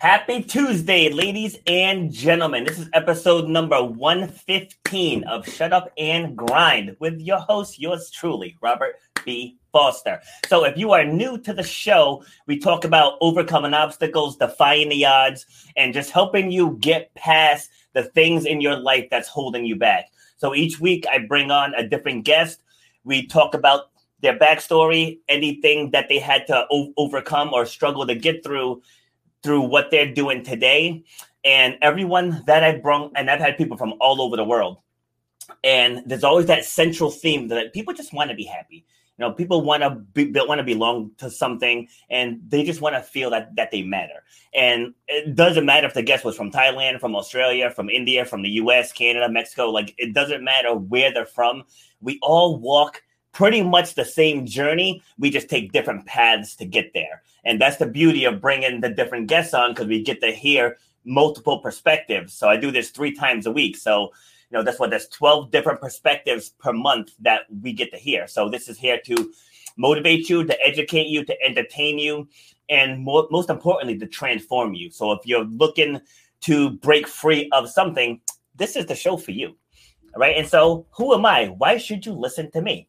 Happy Tuesday, ladies and gentlemen. This is episode number 115 of Shut Up and Grind with your host, yours truly, Robert B. Foster. So, if you are new to the show, we talk about overcoming obstacles, defying the odds, and just helping you get past the things in your life that's holding you back. So, each week I bring on a different guest. We talk about their backstory, anything that they had to o- overcome or struggle to get through through what they're doing today. And everyone that I've brought, and I've had people from all over the world. And there's always that central theme that people just want to be happy. You know, people want to be, want to belong to something, and they just want to feel that that they matter. And it doesn't matter if the guest was from Thailand, from Australia, from India, from the U.S., Canada, Mexico. Like it doesn't matter where they're from. We all walk pretty much the same journey. We just take different paths to get there. And that's the beauty of bringing the different guests on because we get to hear multiple perspectives. So I do this three times a week. So, you know, that's what there's 12 different perspectives per month that we get to hear. So this is here to motivate you, to educate you, to entertain you, and more, most importantly, to transform you. So if you're looking to break free of something, this is the show for you. All right. And so who am I? Why should you listen to me?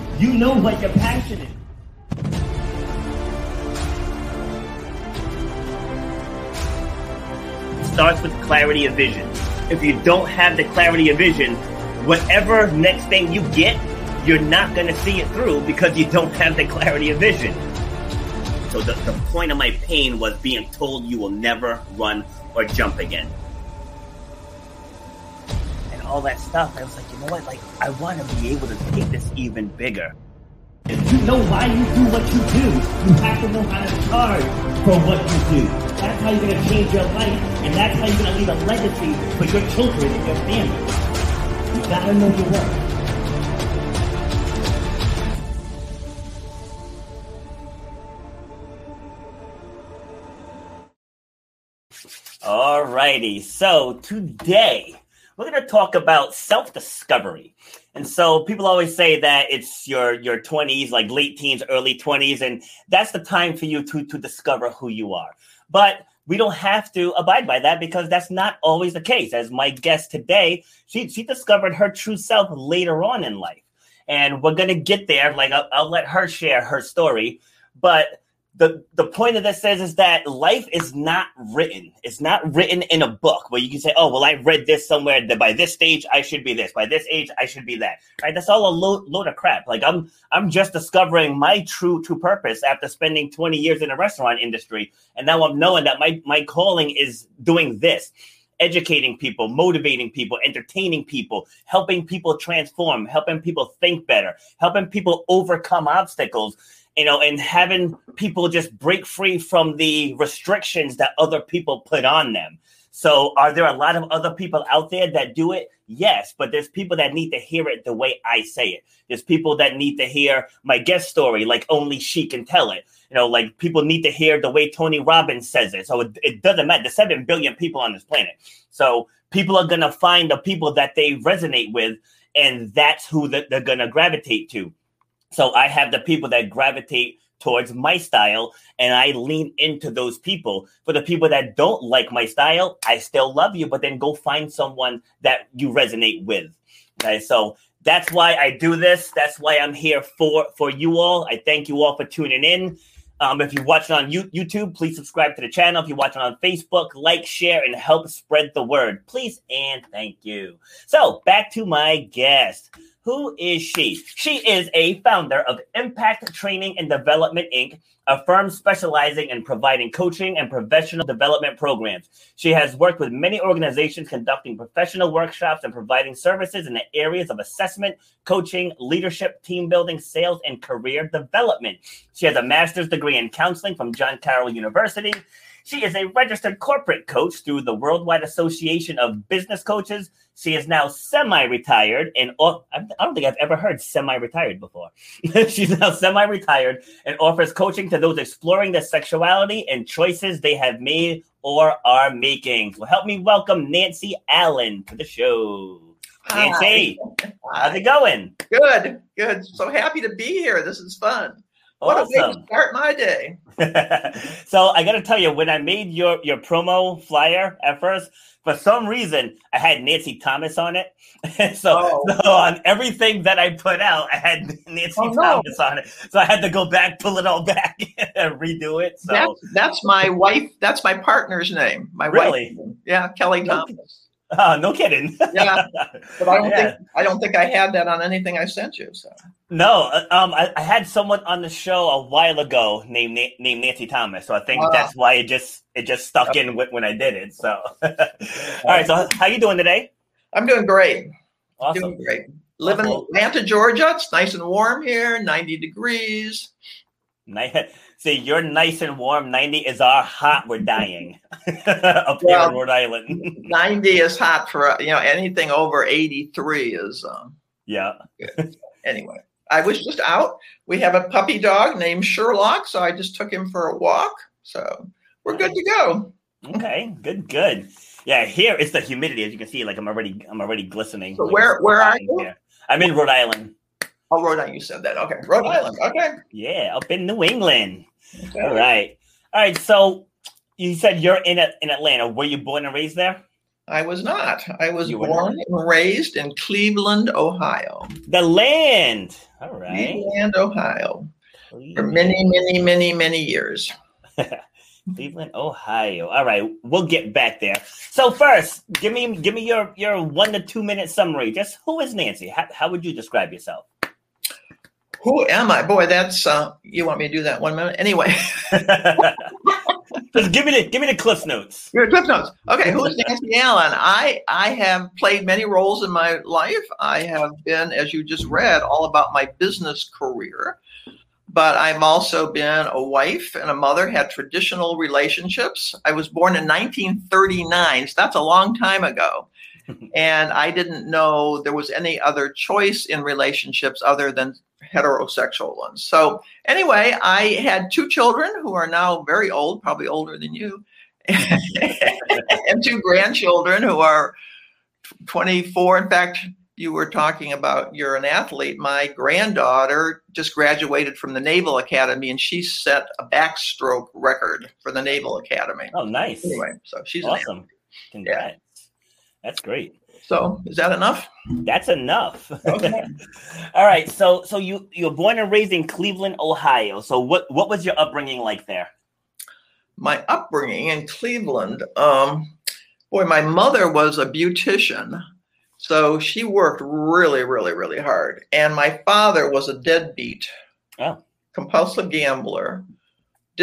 You know what you're passionate. starts with clarity of vision. If you don't have the clarity of vision, whatever next thing you get, you're not going to see it through because you don't have the clarity of vision. So the, the point of my pain was being told you will never run or jump again. All that stuff, I was like, you know what? Like, I want to be able to take this even bigger. If you know why you do what you do, you have to know how to charge for what you do. That's how you're going to change your life, and that's how you're going to leave a legacy for your children and your family. You got to know your worth. All righty. So today we're going to talk about self-discovery. And so people always say that it's your your 20s, like late teens, early 20s, and that's the time for you to to discover who you are. But we don't have to abide by that because that's not always the case. As my guest today, she she discovered her true self later on in life. And we're gonna get there. Like I'll, I'll let her share her story. But the the point of this is is that life is not written. It's not written in a book where you can say, "Oh, well, I read this somewhere that by this stage I should be this, by this age I should be that." Right? That's all a load, load of crap. Like I'm I'm just discovering my true true purpose after spending 20 years in the restaurant industry, and now I'm knowing that my my calling is doing this educating people, motivating people, entertaining people, helping people transform, helping people think better, helping people overcome obstacles you know, and having people just break free from the restrictions that other people put on them. So, are there a lot of other people out there that do it? Yes, but there's people that need to hear it the way I say it. There's people that need to hear my guest story like only she can tell it. You know, like people need to hear the way Tony Robbins says it. So, it, it doesn't matter. There's 7 billion people on this planet. So, people are going to find the people that they resonate with, and that's who the, they're going to gravitate to. So I have the people that gravitate towards my style and I lean into those people. For the people that don't like my style, I still love you, but then go find someone that you resonate with. Okay, so that's why I do this. That's why I'm here for for you all. I thank you all for tuning in. Um, if you're watching on YouTube, please subscribe to the channel. If you're watching on Facebook, like, share, and help spread the word. Please and thank you. So back to my guest. Who is she? She is a founder of Impact Training and Development Inc., a firm specializing in providing coaching and professional development programs. She has worked with many organizations conducting professional workshops and providing services in the areas of assessment, coaching, leadership, team building, sales, and career development. She has a master's degree in counseling from John Carroll University She is a registered corporate coach through the Worldwide Association of Business Coaches. She is now semi-retired, and oh, I don't think I've ever heard semi-retired before. She's now semi-retired and offers coaching to those exploring their sexuality and choices they have made or are making. So help me welcome Nancy Allen to the show. Nancy, Hi. how's it going? Good, good. So happy to be here. This is fun. What awesome. a way to start my day. so I got to tell you, when I made your your promo flyer at first, for some reason I had Nancy Thomas on it. so, oh. so, on everything that I put out, I had Nancy oh, Thomas no. on it. So I had to go back, pull it all back, and redo it. So that's, that's, my wife. That's my partner's name. My really? wife. Yeah, Kelly Thomas. Oh, no kidding. yeah, but I don't yeah. think I don't think I had that on anything I sent you. So no, uh, um, I, I, had someone on the show a while ago named named Nancy Thomas, so I think uh, that's why it just it just stuck okay. in when I did it. So, all right. So, how you doing today? I'm doing great. Awesome. Doing great. Living in Atlanta, Georgia. It's nice and warm here, 90 degrees. Nice. See, you're nice and warm. 90 is our hot. We're dying up well, here in Rhode Island. 90 is hot for, you know, anything over 83 is. Um, yeah. anyway, I was just out. We have a puppy dog named Sherlock. So I just took him for a walk. So we're good to go. Okay, good, good. Yeah, here it's the humidity. As you can see, like I'm already, I'm already glistening. So where, where are you? Here. I'm in Rhode Island. Oh, Rhode Island. You said that. Okay, Rhode Island. Okay. Yeah, up in New England. Okay. All right. All right. So you said you're in in Atlanta. Were you born and raised there? I was not. I was you born and raised in Cleveland, Ohio. The land. All right. Cleveland, Ohio. Cleveland. For many, many, many, many years. Cleveland, Ohio. All right, we'll get back there. So first, give me give me your your one to two minute summary. Just who is Nancy? How, how would you describe yourself? Who am I? Boy, that's uh, you want me to do that one minute anyway. Just give me the give me the cliff notes. Your cliff notes. Okay, who is Nancy Allen? I I have played many roles in my life. I have been, as you just read, all about my business career. But I've also been a wife and a mother, had traditional relationships. I was born in 1939, so that's a long time ago. And I didn't know there was any other choice in relationships other than heterosexual ones. So, anyway, I had two children who are now very old, probably older than you, and two grandchildren who are 24. In fact, you were talking about you're an athlete. My granddaughter just graduated from the Naval Academy and she set a backstroke record for the Naval Academy. Oh, nice. Anyway, so she's awesome. Congrats. Yeah. That's great. So is that enough? That's enough. Okay. All right. So so you you're born and raised in Cleveland, Ohio. So what what was your upbringing like there? My upbringing in Cleveland, um, boy, my mother was a beautician. So she worked really, really, really hard. And my father was a deadbeat, oh. compulsive gambler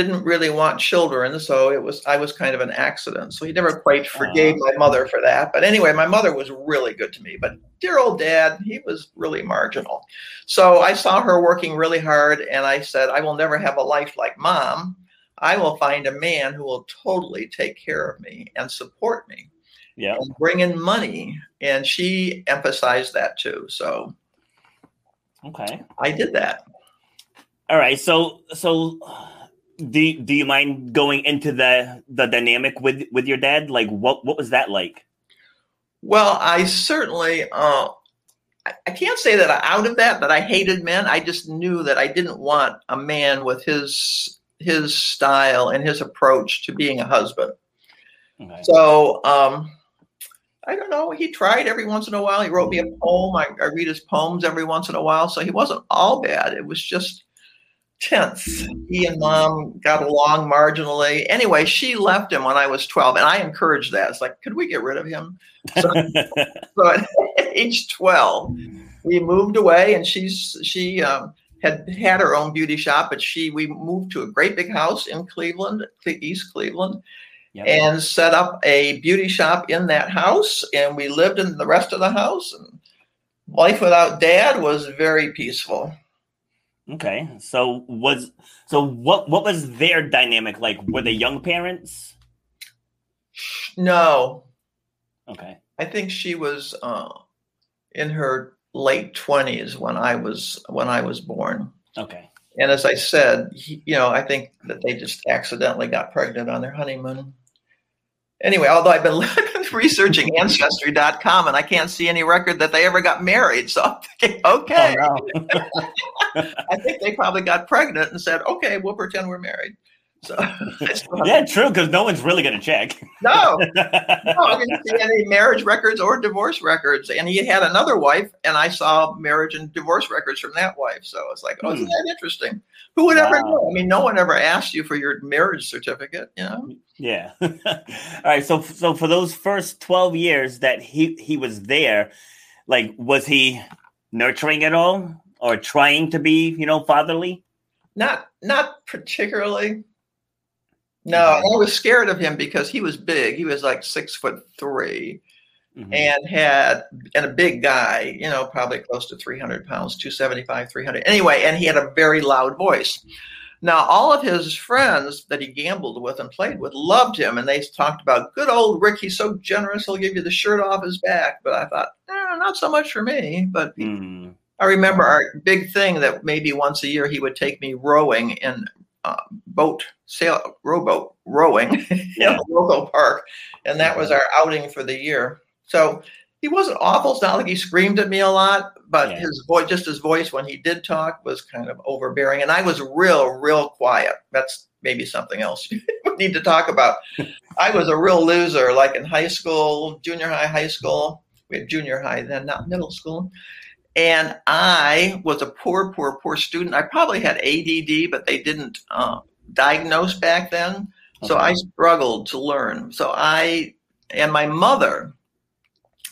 didn't really want children, so it was I was kind of an accident. So he never quite forgave my mother for that. But anyway, my mother was really good to me. But dear old dad, he was really marginal. So I saw her working really hard, and I said, I will never have a life like mom. I will find a man who will totally take care of me and support me. Yeah. And bring in money. And she emphasized that too. So okay. I did that. All right. So so do do you mind going into the the dynamic with with your dad? Like what what was that like? Well, I certainly uh, I can't say that I out of that that I hated men. I just knew that I didn't want a man with his his style and his approach to being a husband. Okay. So um, I don't know. He tried every once in a while. He wrote me a poem. I, I read his poems every once in a while. So he wasn't all bad. It was just tense. He and mom got along marginally. Anyway, she left him when I was 12, and I encouraged that. It's like, could we get rid of him? So, so at age 12, we moved away, and she's she um, had had her own beauty shop, but she we moved to a great big house in Cleveland, East Cleveland. Yep. And set up a beauty shop in that house, and we lived in the rest of the house. And life without dad was very peaceful. Okay. So was so what what was their dynamic like? Were they young parents? No, Okay. I think she was uh, in her late twenties when I was when I was born. Okay. And as I said, he, you know, I think that they just accidentally got pregnant on their honeymoon. Anyway, although I've been researching Ancestry.com and I can't see any record that they ever got married, so I'm thinking, okay, Oh, no. I think they probably got pregnant and said, okay, we'll pretend we're married. So yeah, true. Because no one's really gonna check. no, no, I didn't see any marriage records or divorce records. And he had another wife, and I saw marriage and divorce records from that wife. So it's like, oh, isn't Hmm. that interesting? Who would ever Wow. know? I mean, no one ever asked you for your marriage certificate, you know? Yeah. All right. So so for those first twelve years that he he was there, like was he nurturing at all or trying to be you know fatherly? Not not particularly. No, I was scared of him because he was big. He was like six foot three. Mhm. and had and a big guy, you know, probably close to 300 pounds, 275, 300. Anyway, and he had a very loud voice. Now, all of his friends that he gambled with and played with loved him, and they talked about good old Rick. He's so generous; he'll give you the shirt off his back. But I thought, eh, not so much for me. But Hmm. I remember our big thing that maybe once a year he would take me rowing in uh, boat sail rowboat rowing in Yeah. a local park, and that was our outing for the year. So he wasn't awful. It's not like he screamed at me a lot, but Yeah. his voice, just his voice when he did talk, was kind of overbearing, and I was real, real quiet. That's maybe something else we need to talk about. I was a real loser, like in high school, junior high, high school. We had junior high then, not middle school. And I was a poor, poor, poor student. I probably had ADD, but they didn't uh, diagnose back then. So I struggled to learn. So I, and my mother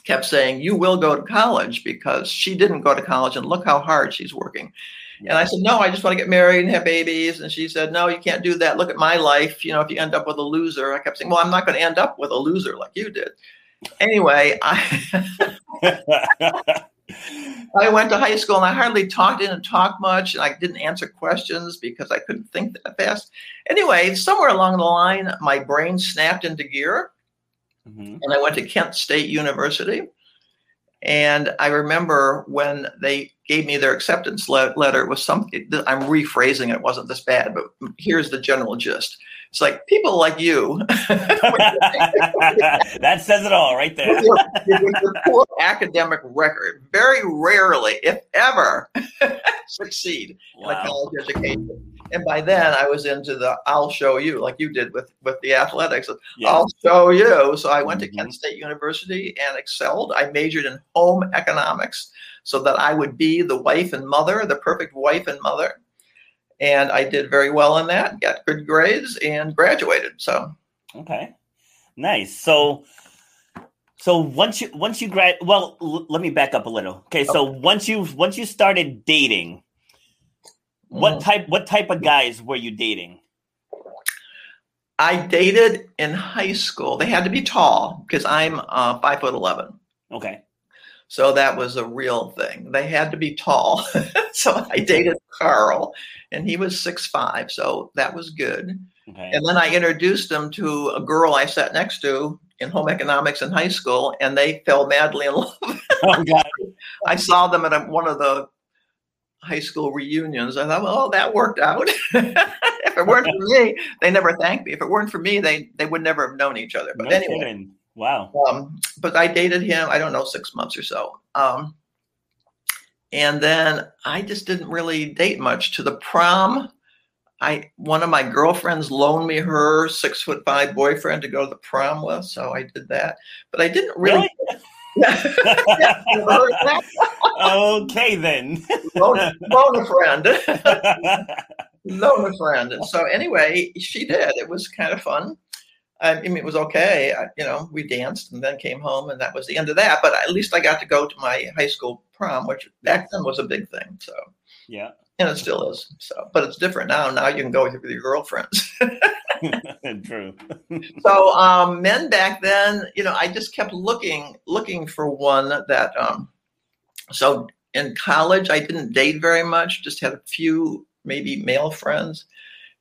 kept saying, You will go to college because she didn't go to college and look how hard she's working. And I said, No, I just want to get married and have babies. And she said, No, you can't do that. Look at my life. You know, if you end up with a loser, I kept saying, Well, I'm not going to end up with a loser like you did. Anyway, I. I went to high school and I hardly talked, didn't talk much, and I didn't answer questions because I couldn't think that fast. Anyway, somewhere along the line, my brain snapped into gear, Mhm. and I went to Kent State University. And I remember when they gave me their acceptance le- letter, it was something, I'm rephrasing it, it wasn't this bad, but here's the general gist. It's like people like you that says it all right there. with your, with your poor academic record very rarely, if ever, succeed in a college education. And by then, I was into the "I'll show you," like you did with with the athletics. Yeah. I'll show you. So I went to Mhm. Kent State University and excelled. I majored in home economics so that I would be the wife and mother, the perfect wife and mother. And I did very well in that, got good grades, and graduated. So Okay. Nice. So so once you once you grad well l- let me back up a little. Okay, so once you once you started dating, what Mhm. type what type of guys were you dating? I dated in high school. They had to be tall because I'm uh, five foot eleven. Okay. So that was a real thing. They had to be tall. so I dated Carl, and he was six five. So that was good. Okay. And then I introduced him to a girl I sat next to in home economics in high school, and they fell madly in love. oh god. I saw them at a, one of the high school reunions. I thought, well, that worked out. if it weren't for me, they never thanked me. If it weren't for me, they they would never have known each other. But No anyway, kidding. Wow. um, but I dated him. I don't know six months or so. Um, and then I just didn't really date much. To the prom, I one of my girlfriends loaned me her six foot five boyfriend to go to the prom with, so I did that. But I didn't really. Yeah, never heard of that. okay then. loan, loan a friend. loan a friend. And so anyway, she did. It was kind of fun. I mean, it was okay. I, you know, we danced and then came home, and that was the end of that. But at least I got to go to my high school prom, which back then was a big thing. So, yeah. And it still is. So, but it's different now. Now you can go with your, with your girlfriends. True. so, um, men back then, you know, I just kept looking, looking for one that. Um, so in college, I didn't date very much, just had a few maybe male friends.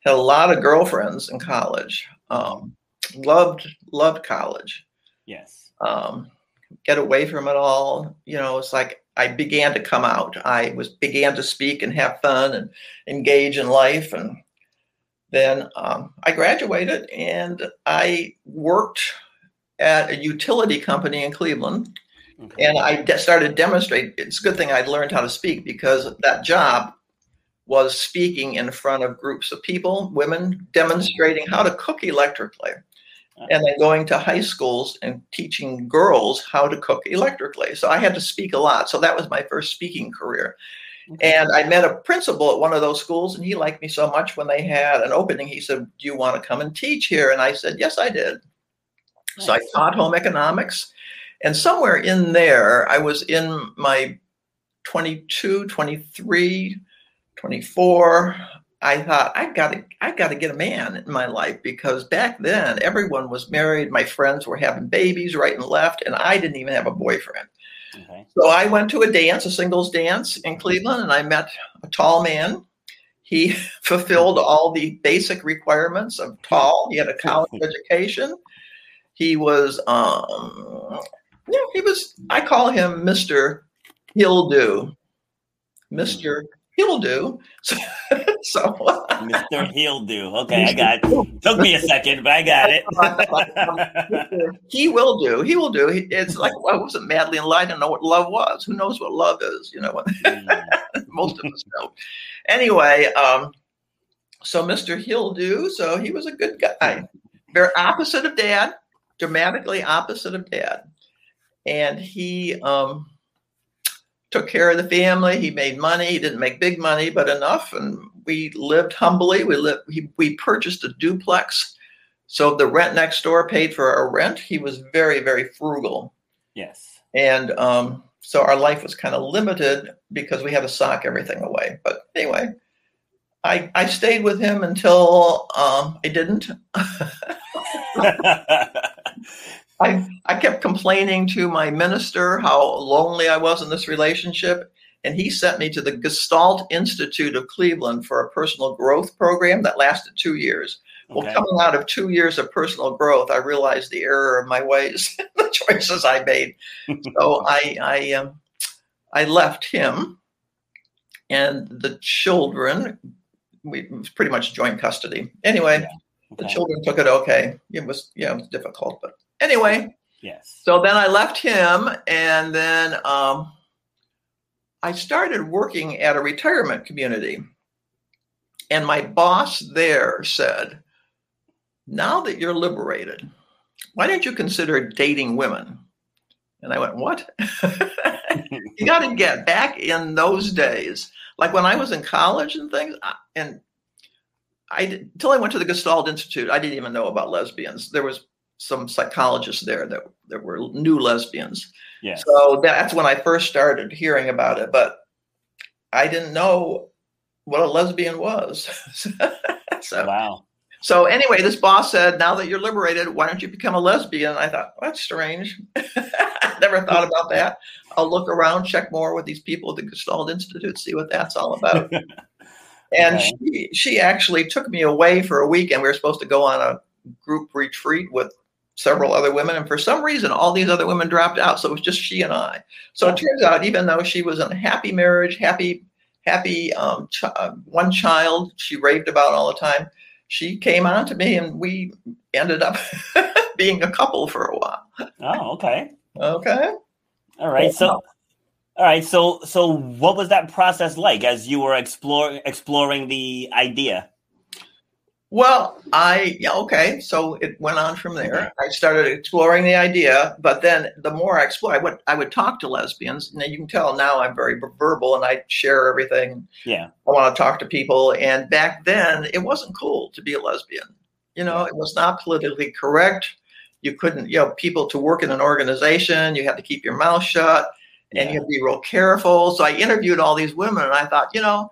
Had a lot of girlfriends in college. Um, loved loved college. Yes. Um, get away from it all. You know, it's like I began to come out. I was began to speak and have fun and engage in life. And then um, I graduated and I worked at a utility company in Cleveland. Okay. And I de- started demonstrating. It's a good thing I learned how to speak because that job was speaking in front of groups of people, women, demonstrating how to cook electrically and then going to high schools and teaching girls how to cook electrically. So I had to speak a lot. So that was my first speaking career. And I met a principal at one of those schools, and he liked me so much when they had an opening. He said, Do you want to come and teach here? And I said, Yes, I did. Nice. So I taught home economics. And somewhere in there, I was in my 22, 23, 24. I thought I got to I got to get a man in my life because back then everyone was married. My friends were having babies right and left, and I didn't even have a boyfriend. Okay. So I went to a dance, a singles dance in Cleveland, and I met a tall man. He fulfilled all the basic requirements of tall. He had a college education. He was, um, yeah, he was. I call him Mister He'll Do, Mister He'll Do. So, so Mr. He'll Do. Okay, I got it. Took me a second, but I got it. he will do. He will do. It's like well, I wasn't madly in love. I didn't know what love was. Who knows what love is? You know, mm. most of us know. Anyway, um, so Mr. He'll Do. So he was a good guy. Very opposite of dad. Dramatically opposite of dad, and he. um took care of the family. He made money. He didn't make big money, but enough. And we lived humbly. We lived. He, we purchased a duplex, so the rent next door paid for our rent. He was very, very frugal. Yes. And um, so our life was kind of limited because we had to sock everything away. But anyway, I I stayed with him until um, I didn't. I, I kept complaining to my minister how lonely I was in this relationship. And he sent me to the Gestalt Institute of Cleveland for a personal growth program that lasted two years. Okay. Well, coming out of two years of personal growth, I realized the error of my ways, the choices I made. so I, I, um, I left him, and the children. We was pretty much joint custody. Anyway, yeah. okay. the children took it okay. It was yeah, it was difficult, but Anyway, yes. So then I left him, and then um, I started working at a retirement community. And my boss there said, Now that you're liberated, why don't you consider dating women? And I went, What? you got to get back in those days. Like when I was in college and things, and I until I went to the Gestalt Institute, I didn't even know about lesbians. There was some psychologists there that, that were new lesbians. Yeah. So that's when I first started hearing about it, but I didn't know what a lesbian was. so wow. So anyway, this boss said, "Now that you're liberated, why don't you become a lesbian?" I thought well, that's strange. Never thought about that. I'll look around, check more with these people at the Gestalt Institute, see what that's all about. and okay. she she actually took me away for a weekend. We were supposed to go on a group retreat with several other women, and for some reason, all these other women dropped out. So it was just she and I. So it turns out, even though she was in a happy marriage, happy, happy um, ch- uh, one child, she raved about all the time. She came on to me, and we ended up being a couple for a while. Oh, okay. okay. All right. So. All right, so so what was that process like as you were exploring exploring the idea? Well, I yeah, okay. So it went on from there. I started exploring the idea, but then the more I explored, I would I would talk to lesbians, and you can tell now I'm very verbal and I share everything. Yeah, I want to talk to people, and back then it wasn't cool to be a lesbian. You know, it was not politically correct. You couldn't, you know, people to work in an organization, you had to keep your mouth shut, and yeah. you had to be real careful. So I interviewed all these women, and I thought, you know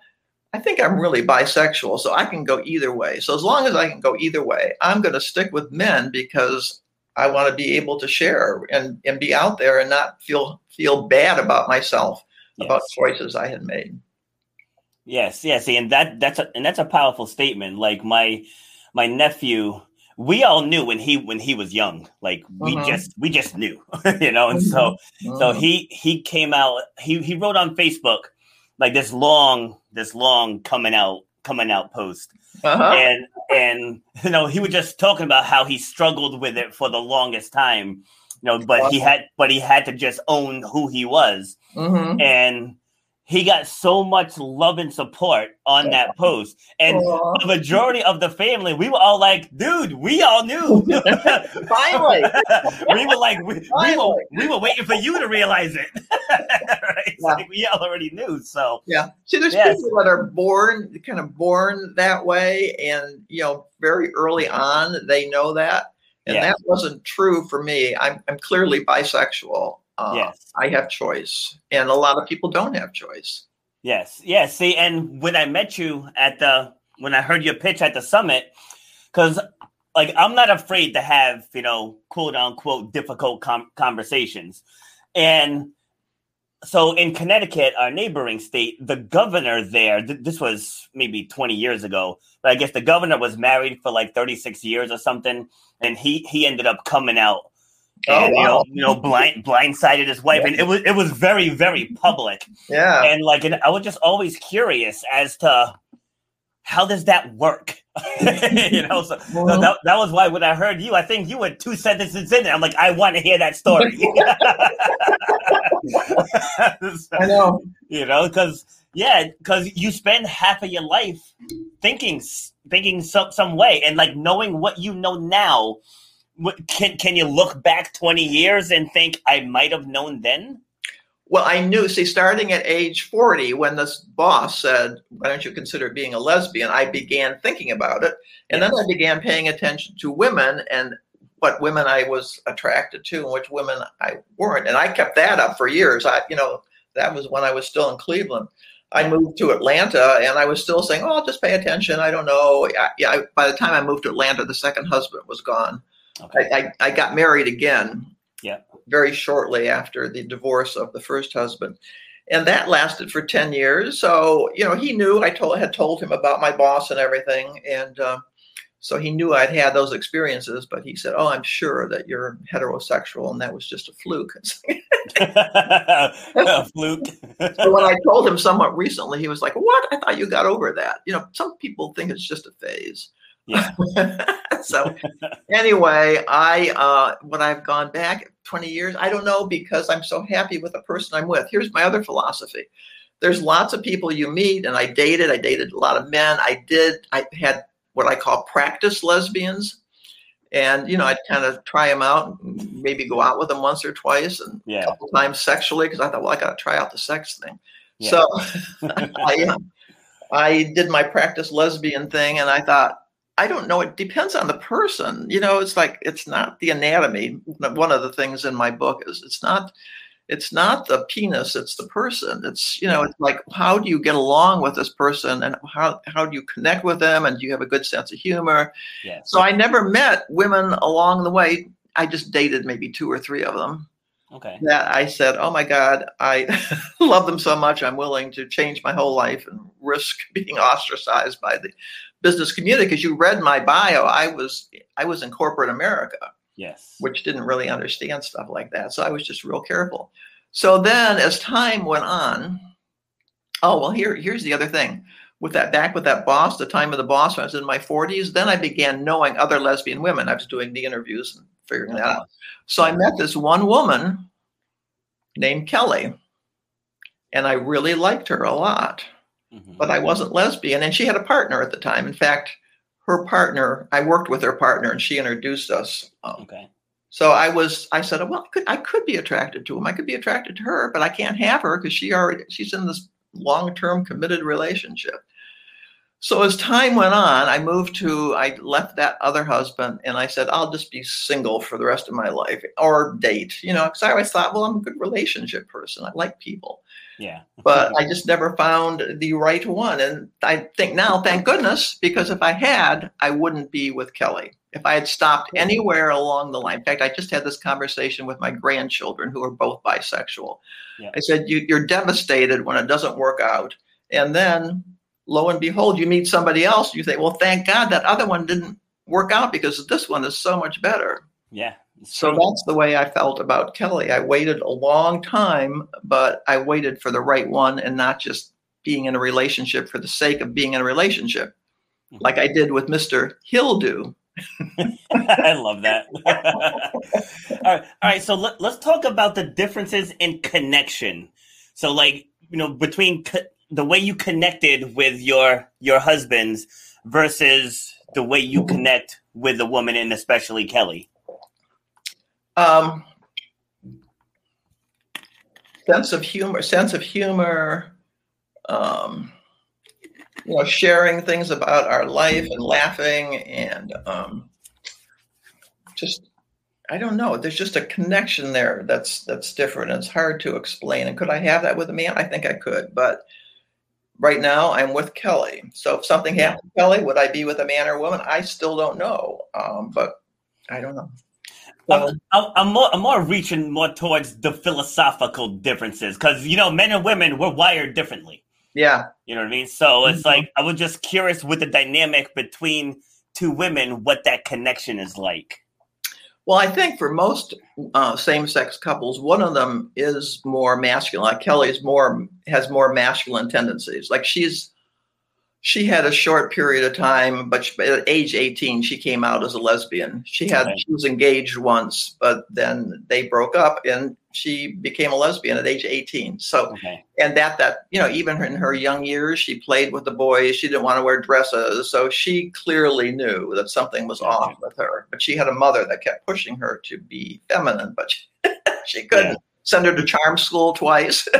I think I'm really bisexual, so I can go either way. So as long as I can go either way, I'm going to stick with men because I want to be able to share and, and be out there and not feel feel bad about myself about choices I had made. Yes, yes, and that that's a and that's a powerful statement. Like my my nephew, we all knew when he when he was young. Like we Mhm. just we just knew, you know. And so so Mhm. he he came out. He he wrote on Facebook like this long this long coming out coming out post, Uh-huh. and and you know he was just talking about how he struggled with it for the longest time. You know, but he had but he had to just own who he was Mhm. and he got so much love and support on that post and Aw. the majority of the family we were all like dude we all knew Finally. we were like we, we, were, we were waiting for you to realize it right? Yeah. like we already knew so Yeah. See, there's Yes. people that are born, kind of born that way, and you know, very early on they know that, and Yeah. that wasn't true for me. I'm I'm clearly bisexual. Uh, yes I have choice, and a lot of people don't have choice. Yes, yes. See, and when I met you at the when I heard your pitch at the summit, because like I'm not afraid to have you know quote unquote difficult com- conversations, and so in Connecticut, our neighboring state, the governor there, th- this was maybe 20 years ago, but I guess the governor was married for like 36 years or something, and he he ended up coming out Oh, and you know you know blind blindsided his wife, and it was it was very very public. Yeah. and like and i was just always curious as to how does that work? You know so, so Mhm. that, that was why when i heard you i think you were two sentences in there i'm like i want to hear that story. I know. you know because yeah because you spend half of your life thinking thinking some, some way. And like knowing what you know now can can you look back 20 years and think i might have known then Well, I knew. See, starting at age 40, when this boss said, Why don't you consider being a lesbian? I began thinking about it. And then I began paying attention to women and what women I was attracted to and which women I weren't. And I kept that up for years. I, you know, that was when I was still in Cleveland. I moved to Atlanta and I was still saying, Oh, I'll just pay attention. I don't know. I, yeah, I, by the time I moved to Atlanta, the second husband was gone. Okay I, I, I got married again. Yeah. Very shortly after the divorce of the first husband. And that lasted for 10 years. So, you know, he knew I told had told him about my boss and everything. And uh, so he knew I'd had those experiences, but he said, Oh, I'm sure that you're heterosexual. And that was just a fluke. A fluke so when I told him somewhat recently, he was like, What? I thought you got over that. You know, some people think it's just a phase. Yeah. so anyway, I uh when I've gone back 20 years, I don't know because I'm so happy with the person I'm with. Here's my other philosophy. There's lots of people you meet, and I dated. I dated a lot of men. I did. I had what I call practice lesbians, and you know, I'd kind of try them out, and maybe go out with them once or twice, and a yeah couple times sexually because I thought, well, I got to try out the sex thing. Yeah. So I, I did my practice lesbian thing, and I thought, I don't know. It depends on the person. You know, it's like it's not the anatomy. One of the things in my book is it's not. It's not the penis. It's the person. It's you know. It's like how do you get along with this person, and how how do you connect with them, and do you have a good sense of humor? yeah So I never met women along the way. I just dated maybe two or three of them okay that I said, "Oh my God, I love them so much. I'm willing to change my whole life and risk being ostracized by the business community." Because you read my bio, I was I was in corporate America, yes which didn't really understand stuff like that. So I was just real careful. So then, as time went on, oh well, here here's the other thing. With that back with that boss, the time of the boss, when I was in my 40s, then I began knowing other lesbian women. I was doing the interviews and figuring that out. So I met this one woman named Kelly, and I really liked her a lot, Mhm. but I wasn't lesbian. And she had a partner at the time. In fact, her partner, I worked with her partner, and she introduced us. Um, okay so I was, I said, well, I could, I could be attracted to him. I could be attracted to her, but I can't have her because she already, she's in this long-term committed relationship. So as time went on, I moved to, I left that other husband and I said, I'll just be single for the rest of my life or date, you know, because I always thought, well, I'm a good relationship person. I like people. Yeah. but I just never found the right one. And I think now, thank goodness, because if I had, I wouldn't be with Kelly. If I had stopped anywhere along the line, in fact, I just had this conversation with my grandchildren who are both bisexual. Yeah. I said, you, You're devastated when it doesn't work out. And then lo and behold, you meet somebody else. You think, Well, thank God that other one didn't work out because this one is so much better. Yeah. So that's the way I felt about Kelly. I waited a long time, but I waited for the right one and not just being in a relationship for the sake of being in a relationship, mm-hmm. like I did with Mr. He'll do. I love that. all right, all right. So let, let's talk about the differences in connection. So, like you know, between co- the way you connected with your your husbands versus the way you mm-hmm. connect with the woman, and especially Kelly. Um, sense of humor, sense of humor, um, you know, sharing things about our life and laughing and um, just I don't know. There's just a connection there that's that's different. It's hard to explain. And could I have that with a man? I think I could, but right now I'm with Kelly. So if something happened to Kelly, would I be with a man or a woman? I still don't know. Um, but I don't know. I'm, I'm, more I'm more reaching more towards the philosophical differences because you know men and women we're wired differently. yeah. You know what I mean? So it's Mhm. like I was just curious with the dynamic between two women, what that connection is like. Well, I think for most uh, same-sex couples, one of them is more masculine. Like Kelly's more has more masculine tendencies. Like she's she had a short period of time, but she, at age 18, she came out as a lesbian. She had she was engaged once, but then they broke up, and she became a lesbian at age 18. So Okay. and that that you know even in her young years she played with the boys. She didn't want to wear dresses. So she clearly knew that something was off with her. But she had a mother that kept pushing her to be feminine but she, she couldn't send her to charm school twice.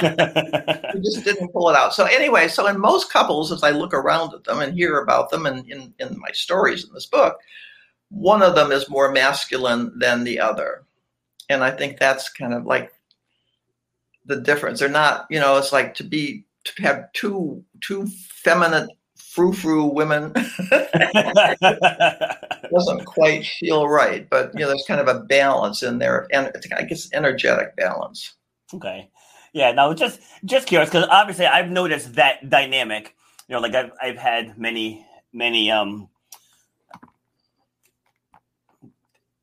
She just didn't pull it out. So anyway so in most couples as i look around at them and hear about them and in, in my stories in this book one of them is more masculine than the other. And i think that's kind of like the difference. They're not, you know, it's like to be to have two two feminine frou-frou women doesn't quite feel right. But you know, there's kind of a balance in there, and it's, I guess energetic balance. okay. Yeah, no, just just curious because obviously I've noticed that dynamic. You know, like I've I've had many many um.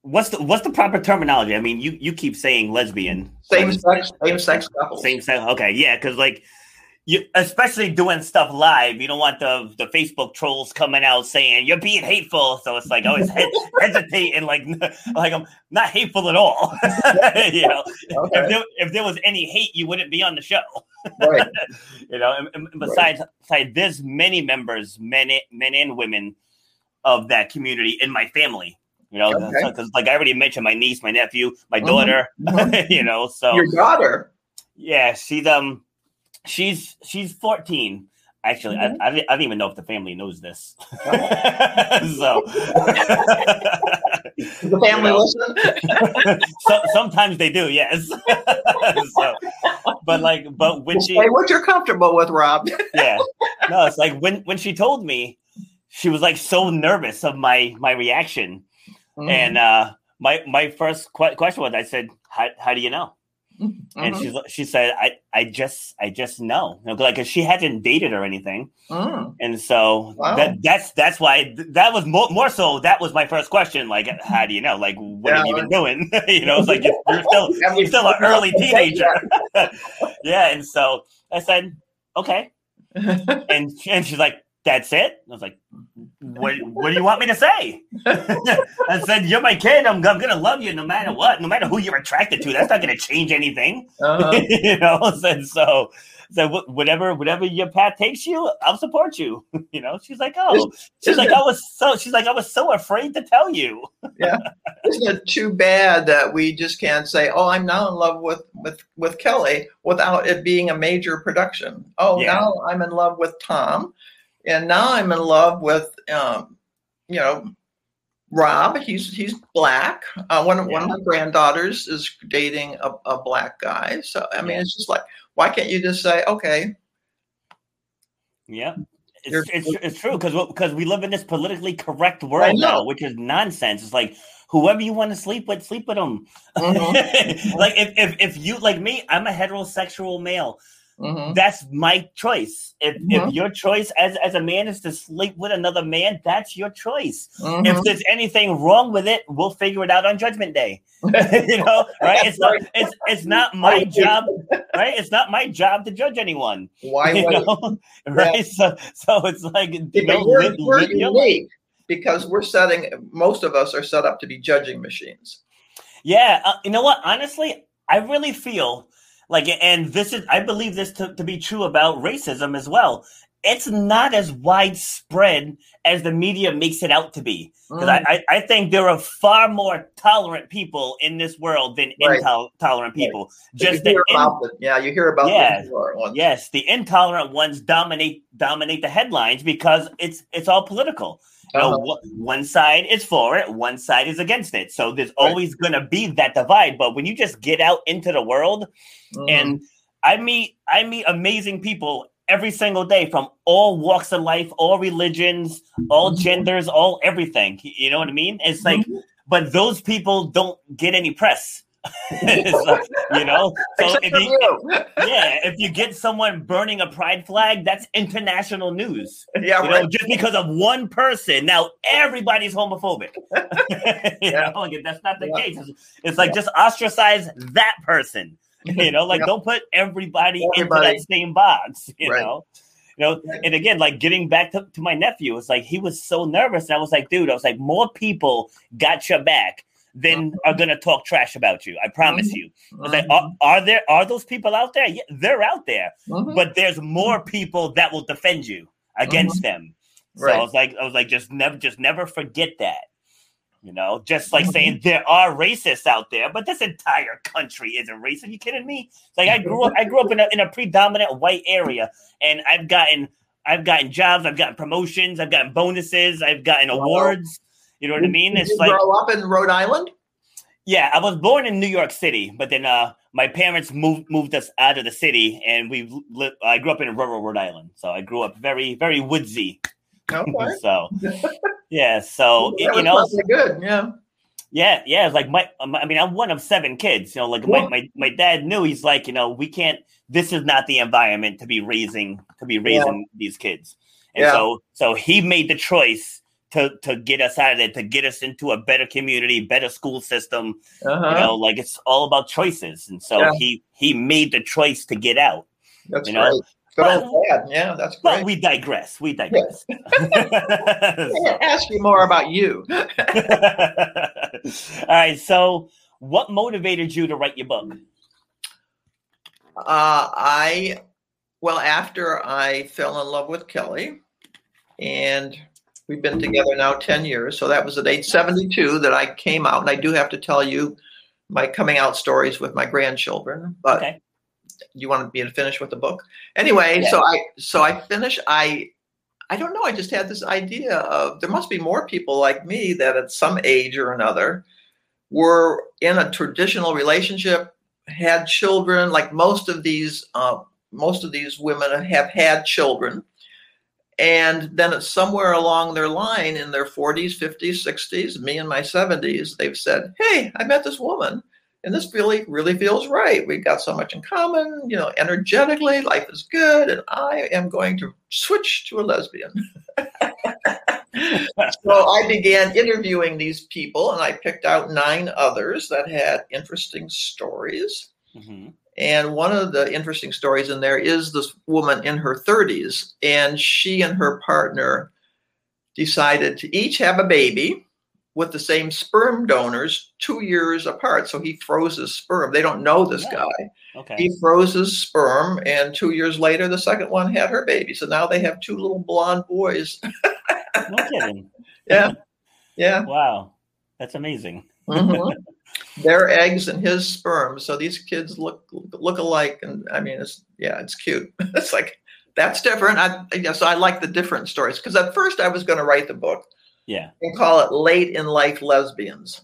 What's the what's the proper terminology? I mean, you you keep saying lesbian. Same sex, same sex couples. Same sex. Okay, yeah, because like you, especially doing stuff live, you don't want the the Facebook trolls coming out saying you're being hateful. So it's like I always he- hesitate and like like I'm not hateful at all. you know, if there, if there was any hate, you wouldn't be on the show. right. You know, and, and besides, besides, there's many members, men, men and women, of that community in my family. You know, Okay. because like I already mentioned, my niece, my nephew, my Mhm, daughter. mhm. you know, so Your daughter. yeah, she's um, she's she's fourteen. Actually, Mhm. I, I, don't- I don't even know if the family knows this. So, the family You know. listen? so sometimes they do, yes. so, but like, but when she, Say what you're comfortable with, Rob. yeah, no, it's like when when she told me, she was like so nervous of my my reaction, Mm-hmm. and uh, my my first que- question was, I said, "How how do you know?" And Mhm. she she said, "I I just I just know, you know, like 'cause she hadn't dated or anything." Mm. And so Wow. that that's that's why that was more, more so that was my first question. Like, how do you know? Like, what have Yeah, you been doing? you know, it's like you're, you're still you're still an early teenager. yeah, and so I said, okay, and and she's like, that's it. I was like, what what do you want me to say? I said, you're my kid. I'm I'm gonna love you no matter what, no matter who you're attracted to. That's not gonna change anything. Uh-huh. you know, so so whatever whatever your path takes you, I'll support you. you know, she's like, oh, she's like, I was so she's like, I was so afraid to tell you. Yeah. Isn't it too bad that we just can't say, "Oh, I'm now in love with with with Kelly" without it being a major production? Oh, Yeah. now I'm in love with Tom, and now I'm in love with, um, you know, Rob. He's he's black. Uh, one of one of my granddaughters is dating a, a black guy. So I mean, Yeah. it's just like, Why can't you just say, okay? Yeah. It's, it's, it's true because because we live in this politically correct world now, which is nonsense. It's like whoever you want to sleep with, sleep with them. Mhm. like if, if if you like me, I'm a heterosexual male. Mhm. That's my choice. If Mhm. if your choice as as a man is to sleep with another man, that's your choice. Mhm. If there's anything wrong with it, we'll figure it out on Judgment Day. you know, right? It's not it's it's not my job, right? It's not my job to judge anyone. Why You know? Right? So so it's like you know, we're, live- we're live unique because we're setting. Most of us are set up to be judging machines. Yeah, uh, you know what? Honestly, I really feel like, and this is, I believe this to, to be true about racism as well. It's not as widespread as the media makes it out to be. Because Mm. I, I, think there are far more tolerant people in this world than Right. intolerant people. Just you in- the, yeah, you hear about Yeah. the yes, the intolerant ones dominate dominate the headlines because it's it's all political. Know, Uh-huh. one side is for it, one side is against it. So there's Right. always going to be that divide. But when you just get out into the world, Mhm. and I meet I meet amazing people every single day from all walks of life, all religions, all Mhm. genders, all everything. You know what I mean? It's like, Mhm. but those people don't get any press. You know, so Except if you, you. yeah, if you get someone burning a pride flag, that's international news. yeah, You right. know, just because of one person, now everybody's homophobic. you Yeah. know, like that's not the Yeah. case. It's, it's like just ostracize that person. You know, like Yeah. don't put everybody, into that same box. You Right. know. You know, and again, like getting back to, to my nephew, it's like he was so nervous. And I was like, dude, I was like, more people got your back than are gonna talk trash about you. I promise Mhm. you. I like, are, are there are those people out there? Yeah, they're out there Mhm. but there's more people that will defend you against them. So I Mm-hmm. Was like, I was like, just never, just never forget that. You know, just like saying there are racists out there, but this entire country isn't racist. you kidding me? Like I grew up, I grew up in a in a predominant white area, and I've gotten, I've gotten jobs, I've gotten promotions, I've gotten bonuses, I've gotten Wow. awards. You know what I mean? It's like grow up in Rhode Island? yeah, I was born in New York City, but then uh, my parents moved moved us out of the city, and we lived. I grew up in rural Rhode Island, so I grew up very very woodsy. Okay. so yeah, so you know, good. Yeah. yeah, yeah. It's like my, I mean, I'm one of seven kids. You know, like my, my my dad knew. He's like, you know, we can't. This is not the environment to be raising to be raising these kids, and Yeah. so so he made the choice. To, to get us out of there, to get us into a better community, better school system, Uh-huh. you know like it's all about choices. And so Yeah. he he made the choice to get out That's you know, great. Good but- Yeah, that's but we digress. We digress. Want ask you more about you. all right so what motivated you to write your book? Uh, I, well, after I fell in love with Kelly, and we've been together now 10 years. So that was at age 72 that I came out. And I do have to tell you my coming out stories with my grandchildren. But okay you want me to be in finish with the book? Anyway, so I, so I finish. I, I don't know. I just had this idea of there must be more people like me that at some age or another were in a traditional relationship, had children. Like most of these, uh, most of these women have had children, and then it's somewhere along their line in their 40s, 50s, 60s, me in my 70s, they've said, "Hey, I met this woman." And this really, really feels right. We've got so much in common, you know, energetically, life is good, and I am going to switch to a lesbian. so I began interviewing these people, and I picked out nine others that had interesting stories. Mhm. And one of the interesting stories in there is this woman in her 30s, and she and her partner decided to each have a baby with the same sperm donors two years apart. So he froze his sperm. They don't know this Yeah. guy. okay He froze his sperm, and two years later, the second one had her baby. So now they have two little blonde boys. no kidding yeah. Yeah. wow that's amazing Mhm. Their eggs and his sperm. So these kids look look alike, and I mean, it's yeah, it's cute. it's like that's different. I yeah, so I like the different stories because at first I was going to write the book yeah and call it "Late in Life Lesbians,"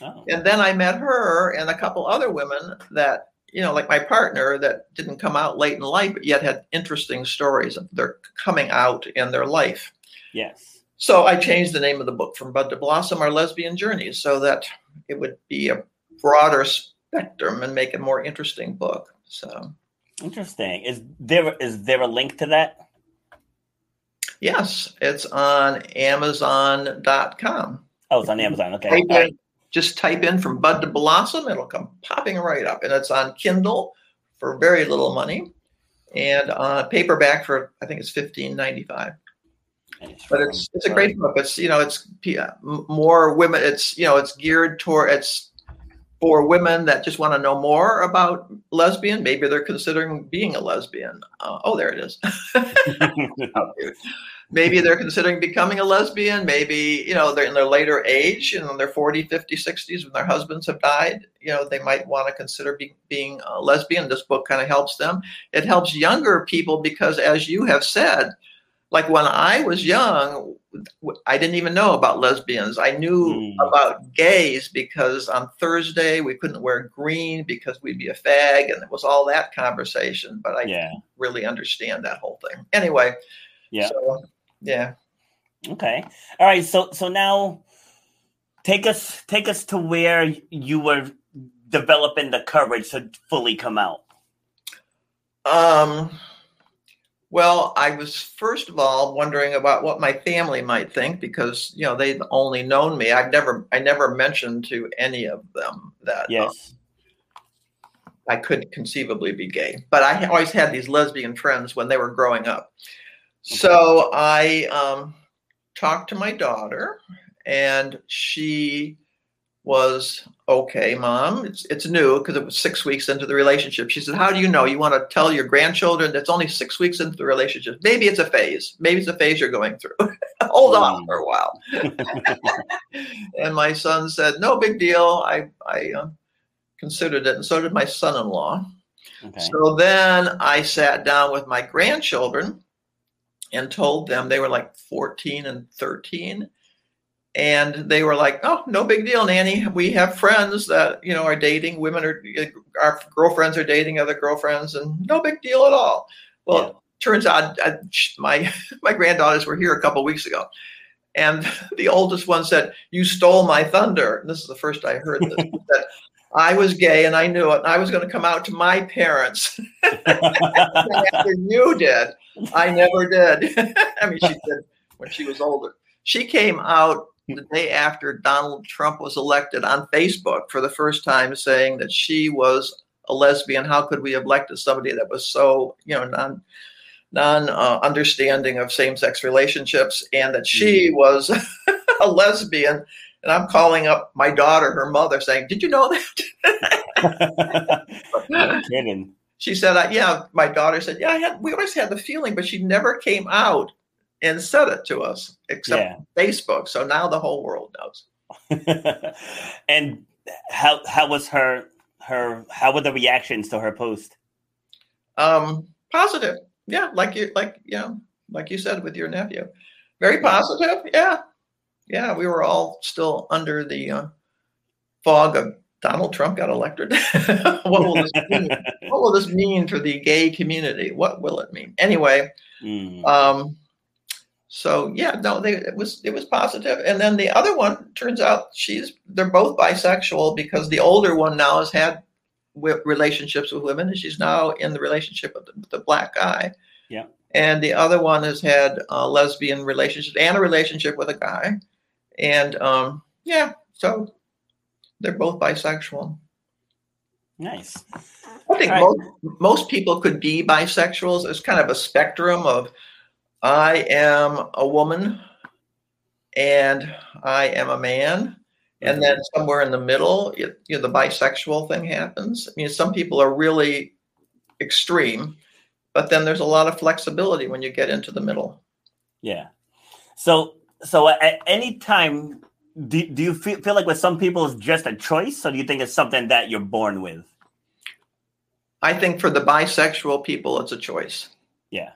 oh and then I met her and a couple other women that you know, like my partner that didn't come out late in life, but yet had interesting stories. They're coming out in their life. Yes. So I changed the name of the book from Bud to Blossom, Our Lesbian Journeys, so that it would be a broader spectrum and make a more interesting book. So interesting. Is there is there a link to that? Yes, it's on Amazon.com. Oh, it's on Amazon. Okay. Type in, just type in from bud to blossom, it'll come popping right up. And it's on Kindle for very little money and on paperback for, I think it's fifteen ninety five. But it's it's a great book. It's you know it's more women. It's you know it's geared toward it's for women that just want to know more about lesbian. Maybe they're considering being a lesbian. Uh, oh, there it is. maybe they're considering becoming a lesbian maybe you know they're in their later age you know in their 40 50 60s when their husbands have died you know they might want to consider be, being a lesbian this book kind of helps them it helps younger people because as you have said like when i was young i didn't even know about lesbians i knew mm. about gays because on thursday we couldn't wear green because we'd be a fag and it was all that conversation but i yeah. didn't really understand that whole thing anyway yeah so, yeah. Okay. All right. So so now take us take us to where you were developing the courage to fully come out. Um well, I was first of all wondering about what my family might think because you know they've only known me. I've never I never mentioned to any of them that um, yes. I could conceivably be gay, but I always had these lesbian friends when they were growing up. So I um, talked to my daughter, and she was okay, mom. It's it's new because it was six weeks into the relationship. She said, "How do you know? You want to tell your grandchildren that's only six weeks into the relationship? Maybe it's a phase. Maybe it's a phase you're going through. Hold on for a while." and my son said, "No big deal. I I uh, considered it, and so did my son-in-law." Okay. So then I sat down with my grandchildren and told them they were like 14 and 13 and they were like oh no big deal nanny we have friends that you know are dating women are our girlfriends are dating other girlfriends and no big deal at all well yeah. turns out I, my my granddaughters were here a couple weeks ago and the oldest one said you stole my thunder and this is the first i heard this that I was gay and I knew it. And I was going to come out to my parents after you did. I never did. I mean, she did when she was older. She came out the day after Donald Trump was elected on Facebook for the first time saying that she was a lesbian. How could we have elected somebody that was so, you know, non non uh, understanding of same sex relationships and that she mm. was a lesbian and I'm calling up my daughter, her mother, saying, "Did you know that?" no kidding. She said, "Yeah." My daughter said, "Yeah, I had. We always had the feeling, but she never came out and said it to us, except yeah. Facebook. So now the whole world knows." and how how was her her how were the reactions to her post? Um, positive. Yeah, like you like know, like you said with your nephew. Very positive. Yeah yeah, we were all still under the uh, fog of Donald Trump got elected. what will this mean? what will this mean for the gay community? What will it mean? Anyway, mm. um, so yeah, no, they, it was it was positive. And then the other one turns out she's they're both bisexual because the older one now has had relationships with women, and she's now in the relationship with the, with the black guy. Yeah. And the other one has had a lesbian relationship and a relationship with a guy. And um, yeah, so they're both bisexual. Nice. I think right. most, most people could be bisexuals. It's kind of a spectrum of I am a woman and I am a man. And mm-hmm. then somewhere in the middle, you know, the bisexual thing happens. I mean, some people are really extreme, but then there's a lot of flexibility when you get into the middle. Yeah. So so at any time do, do you feel, feel like with some people it's just a choice or do you think it's something that you're born with i think for the bisexual people it's a choice yeah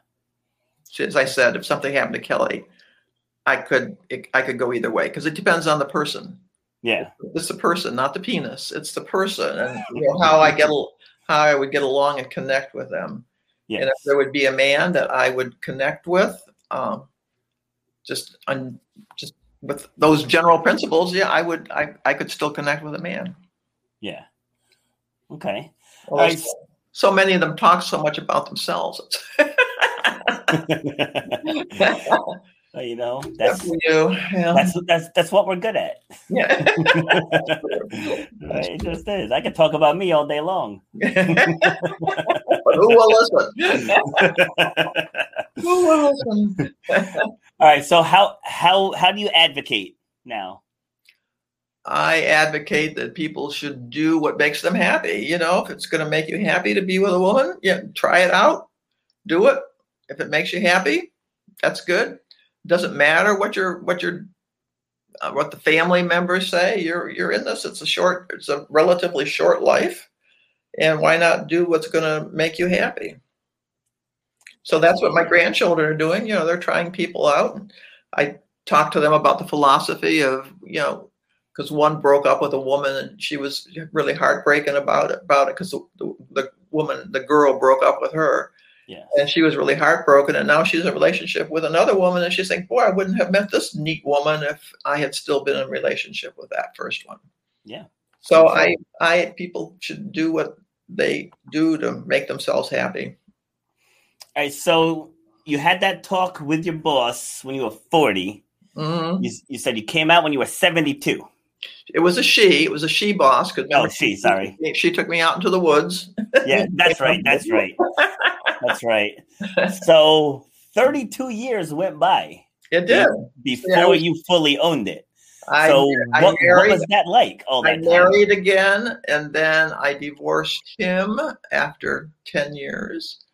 as i said if something happened to kelly i could it, i could go either way because it depends on the person yeah it's the person not the penis it's the person and you know, how i get how I would get along and connect with them. Yes. And if there would be a man that I would connect with, um, just on just with those general principles, yeah, I would I, I could still connect with a man. yeah. Okay. Right. so, so many of them talk so much about themselves. You know, that's. Yeah. that's that's that's what we're good at. yeah. Right, it just is. I could talk about me all day long. but who will listen? Who will listen? All right. So how how how do you advocate now? I advocate that people should do what makes them happy. You know, if it's going to make you happy to be with a woman, yeah, try it out, do it. If it makes you happy, that's good. Doesn't matter what your what your uh, what the family members say. You're you're in this. It's a short. It's a relatively short life, and why not do what's going to make you happy? So that's what my grandchildren are doing. You know, they're trying people out. I talk to them about the philosophy of you know because one broke up with a woman and she was really heartbreaking about it about it because the, the, the woman the girl broke up with her Yeah. and she was really heartbroken and now she's in a relationship with another woman and she's saying boy i wouldn't have met this neat woman if i had still been in a relationship with that first one Yeah. so i i people should do what they do to make themselves happy All right. So you had that talk with your boss when you were 40. hmm You, you said you came out when you were 72. it was a she it was a she boss because Oh, she, sorry. she took me out into the woods Yeah, that's right. That's right. That's right. So 32 years went by it did before Yeah, was- you fully owned it. I, So I what, what was that like all I that time? married again, and then I divorced him after ten years,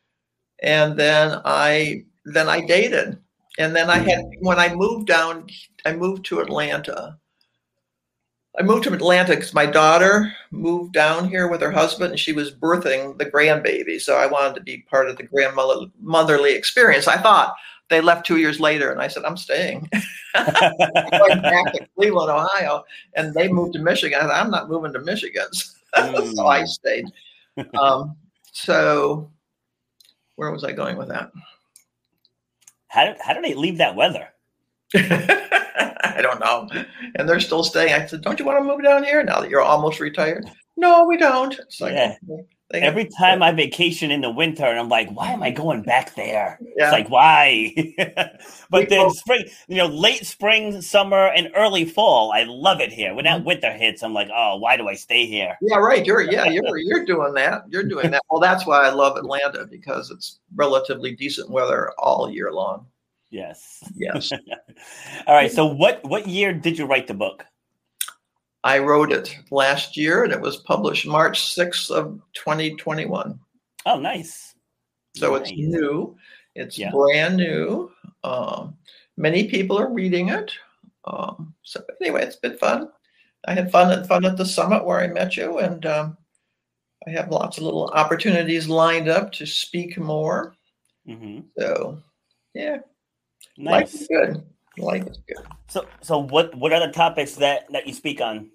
and then I then I dated, and then I had when I moved down, I moved to Atlanta. I moved to Atlanta because my daughter moved down here with her husband, and she was birthing the grandbaby. So I wanted to be part of the grandmotherly experience. I thought they left two years later, and I said, "I'm staying." going back to Cleveland, Ohio, and they moved to Michigan. I said, I'm not moving to Michigan, so I stayed. Um, so, where was I going with that? how, did, how did they leave that weather? I don't know. And they're still staying. I said, "Don't you want to move down here now that you're almost retired?" No, we don't. It's like Yeah. they- Every time I vacation in the winter, and I'm like, why am I going back there? yeah, It's like, why? but then People- spring, you know, late spring, summer, and early fall, I love it here. When Mm-hmm. that winter hits, I'm like, oh, why do I stay here? yeah, right. You're yeah, you're you're doing that. You're doing that. Well, that's why I love Atlanta because it's relatively decent weather all year long. Yes. Yes. All right. So, what what year did you write the book? I wrote it last year and it was published March 6th of 2021. Oh, nice. So it's new. It's Yeah. brand new. Um, many people are reading it. Um, so anyway, it's been fun. I had fun at fun at the summit where I met you, and um, I have lots of little opportunities lined up to speak more. hmm So yeah, life Nice. is good. Life is good. So, so what what are the topics that that you speak on?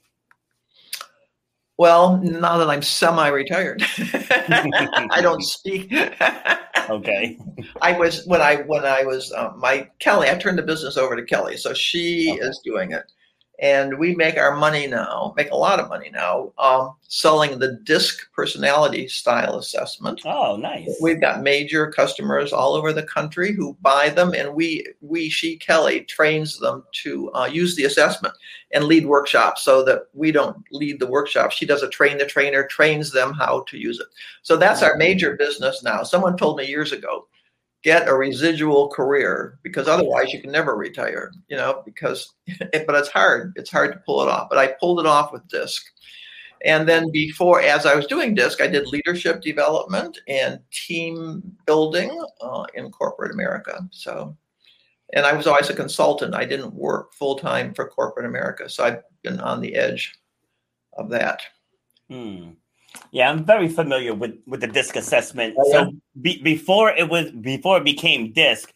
Well, now that I'm semi-retired, I don't speak. Okay. I was when I when I was um, my Kelly. I turned the business over to Kelly, so she Okay. is doing it, and we make our money now. Make a lot of money now um, selling the DISC personality style assessment. Oh, nice. We've got major customers all over the country who buy them, and we we she Kelly trains them to uh, use the assessment and lead workshops, so that we don't lead the workshop. She does a train the trainer, trains them how to use it. So that's our major business now. Someone told me years ago, get a residual career because otherwise you can never retire. You know, because but it's hard. It's hard to pull it off. But I pulled it off with DISC. And then before, as I was doing DISC, I did leadership development and team building uh, in corporate America. So, and I was always a consultant. I didn't work full time for corporate America. So I've been on the edge of that. Hmm. Yeah, I'm very familiar with with the DISC assessment. Oh, yeah? So be, before it was before it became DISC,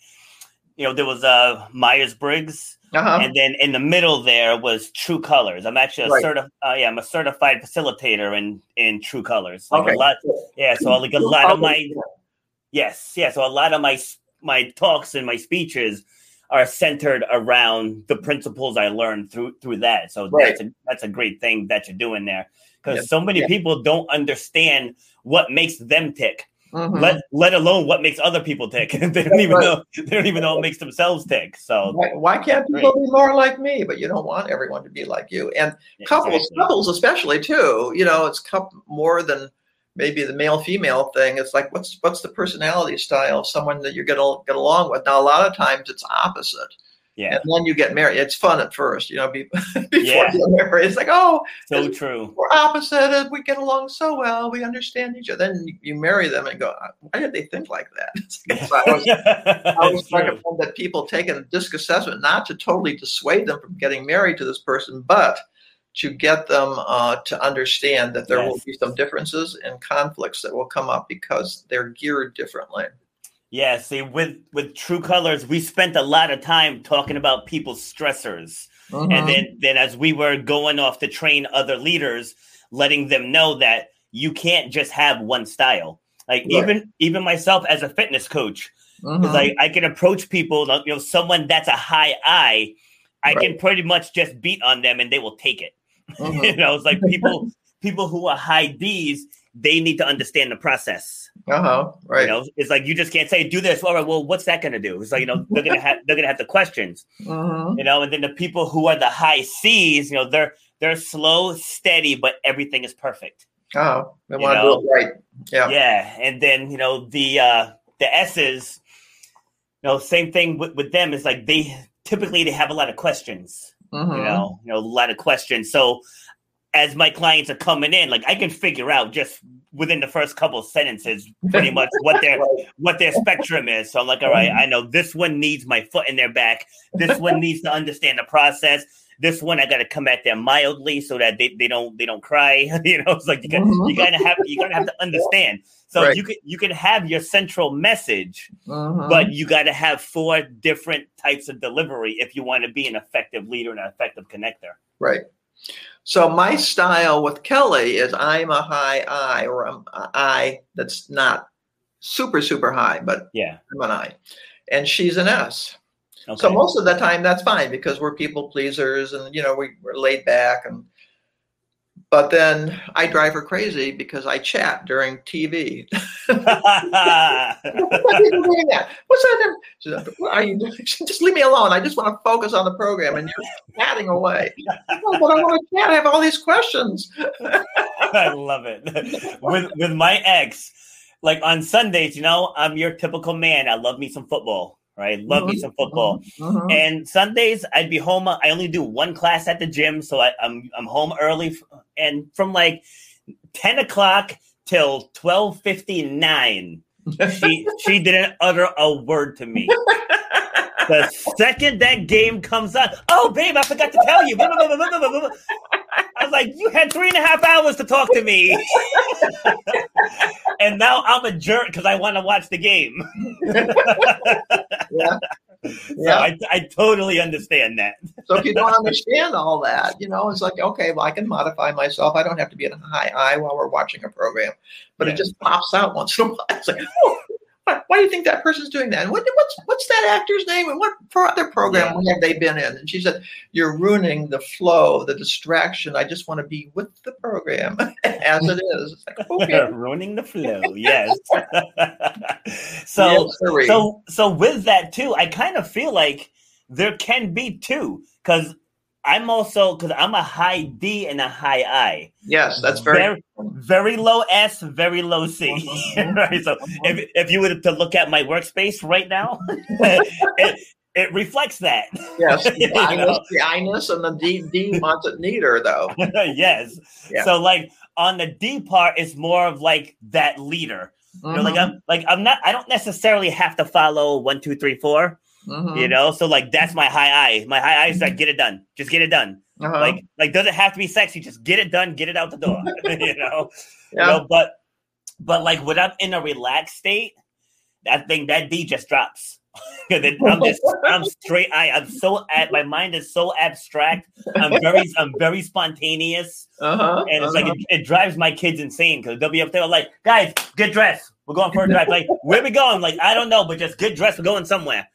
you know, there was uh Myers Briggs, Uh-huh. and then in the middle there was True Colors. I'm actually a Right. certi- uh, yeah, I'm a certified facilitator in in True Colors. Like Okay. a lot, yeah. So like a lot of my yes, yeah. So a lot of my my talks and my speeches are centered around the principles I learned through through that. So Right. that's a, that's a great thing that you're doing there because so many Yeah. people don't understand what makes them tick. Mhm. Let let alone what makes other people tick. they don't even Right. know they don't even know what makes themselves tick. So Why, why can't people be more like me? But you don't want everyone to be like you. And couples, Exactly. couples especially too. You know, it's coup more than maybe the male female thing. It's like what's what's the personality style of someone that you're gonna get along with. Now, a lot of times it's opposite, yeah, and then you get married. It's fun at first, you know, be, before Yeah. you get married. It's like oh, so true. we're opposite. and We get along so well. We understand each other. Then you, you marry them and go, uh, why did they think like that? Like, I was I true. recommend that people take a DISC assessment, not to totally dissuade them from getting married to this person, but to get them uh, to understand that there will be some differences and conflicts that will come up because they're geared differently. Yeah, see, with with True Colors, we spent a lot of time talking about people's stressors, Mhm. and then then as we were going off to train other leaders, letting them know that you can't just have one style. Like Right. even even myself as a fitness coach, Mhm. It's like I can approach people, you know, someone that's a high I, I Right. can pretty much just beat on them and they will take it. Mhm. you know, it's like people people who are high D's, they need to understand the process. uh-huh. Right. You know, it's like you just can't say do this. All right, well, what's that gonna do? It's like, you know, they're gonna have they're gonna have the questions, Mhm. you know, and then the people who are the high C's, you know, they're they're slow, steady, but everything is perfect. Oh, they want to do it right. Yeah. Yeah, and then you know the uh the S's, you know, same thing with, with them is like they typically they have a lot of questions, Mhm. you know, you know, a lot of questions. So as my clients are coming in, like I can figure out just within the first couple sentences pretty much what their what their spectrum is. So I'm like, all right, I know this one needs my foot in their back. This one needs to understand the process. This one I got to come at them mildly so that they, they don't they don't cry. you know, it's like you got you gotta have you gotta have to understand. So Right. you can you can have your central message, Mhm. but you got to have four different types of delivery if you want to be an effective leader and an effective connector. Right. So my style with Kelly is I'm a high I or I'm a I that's not super super high, but Yeah. I'm an I, and she's an S. Okay. So most of the time that's fine because we're people pleasers and you know we, we're laid back and. But then I drive her crazy because I chat during TV. Why are you doing that? What's that? Said, What are you doing? Just leave me alone. I just want to focus on the program, and you're chatting away. No, but I want to chat. I have all these questions. I love it. with with my ex, like on Sundays, you know, I'm your typical man. I love me some football, right? Love me some football. Mhm. And Sundays, I'd be home. I only do one class at the gym, so I, I'm I'm home early, and from like ten o'clock till twelve fifty nine, she she didn't utter a word to me. The second that game comes on, oh babe, I forgot to tell you. I was like, you had three and a half hours to talk to me, and now I'm a jerk because I want to watch the game. yeah. So Yeah. I, I totally understand that. So if you don't understand all that, you know, it's like, okay, well, I can modify myself. I don't have to be in a high I while we're watching a program, but Yeah. it just pops out once in a while. It's like, oh, why, why do you think that person's doing that? And what, what's what's that actor's name? And what for other program have they been in? And she said, you're ruining the flow, the distraction. I just want to be with the program as it is. It's like, okay. Ruining the flow, yes. so Yes, so so with that too, I kind of feel like there can be two because I'm also because I'm a high D and a high I. yes, that's very, very very low S, very low C. Right. So if if you were to look at my workspace right now, it, it reflects that. yes. The? I-ness, the I-ness and the D, D wants it neater, though. yes. Yeah. So like on the D part, it's more of like that leader. You know, like Mhm, I'm like I'm not I don't necessarily have to follow one, two, three, four. Mhm. You know, so like that's my high I. My high I is like get it done. Just get it done. Uh-huh. Like like doesn't have to be sexy, just get it done, get it out the door. you know? yeah. You know, but but like when I'm in a relaxed state, that thing that D just drops I'm just I'm straight. I I'm so at my mind is so abstract. I'm very I'm very spontaneous, Uh-huh. and it's uh-huh. like it, it drives my kids insane because they'll be up there like, guys, get dressed. We're going for a drive. Like, where we going? Like, I don't know, but just get dressed. We're going somewhere.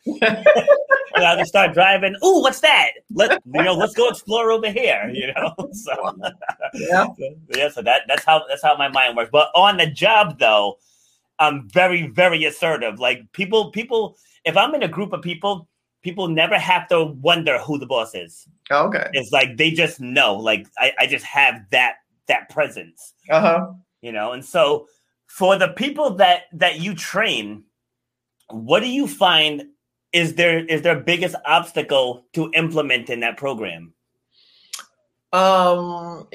and I'll just start driving. Ooh, what's that? Let you know. Let's go explore over here. You know. So yeah. yeah, so that that's how that's how my mind works. But on the job though, I'm very very assertive. Like people people if I'm in a group of people, people never have to wonder who the boss is. Okay. It's like they just know. Like I, I just have that that presence, Uh-huh. you know. And so for the people that that you train, what do you find is there is their biggest obstacle to implementing that program? Um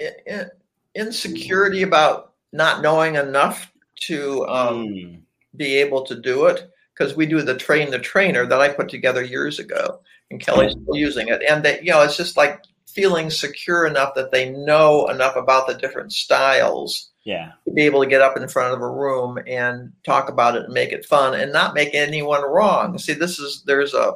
insecurity about not knowing enough to um Mm, be able to do it because we do the train the trainer that I put together years ago, and Kelly's oh. still using it. And that you know, it's just like feeling secure enough that they know enough about the different styles yeah. to be able to get up in front of a room and talk about it and make it fun and not make anyone wrong. See, this is there's a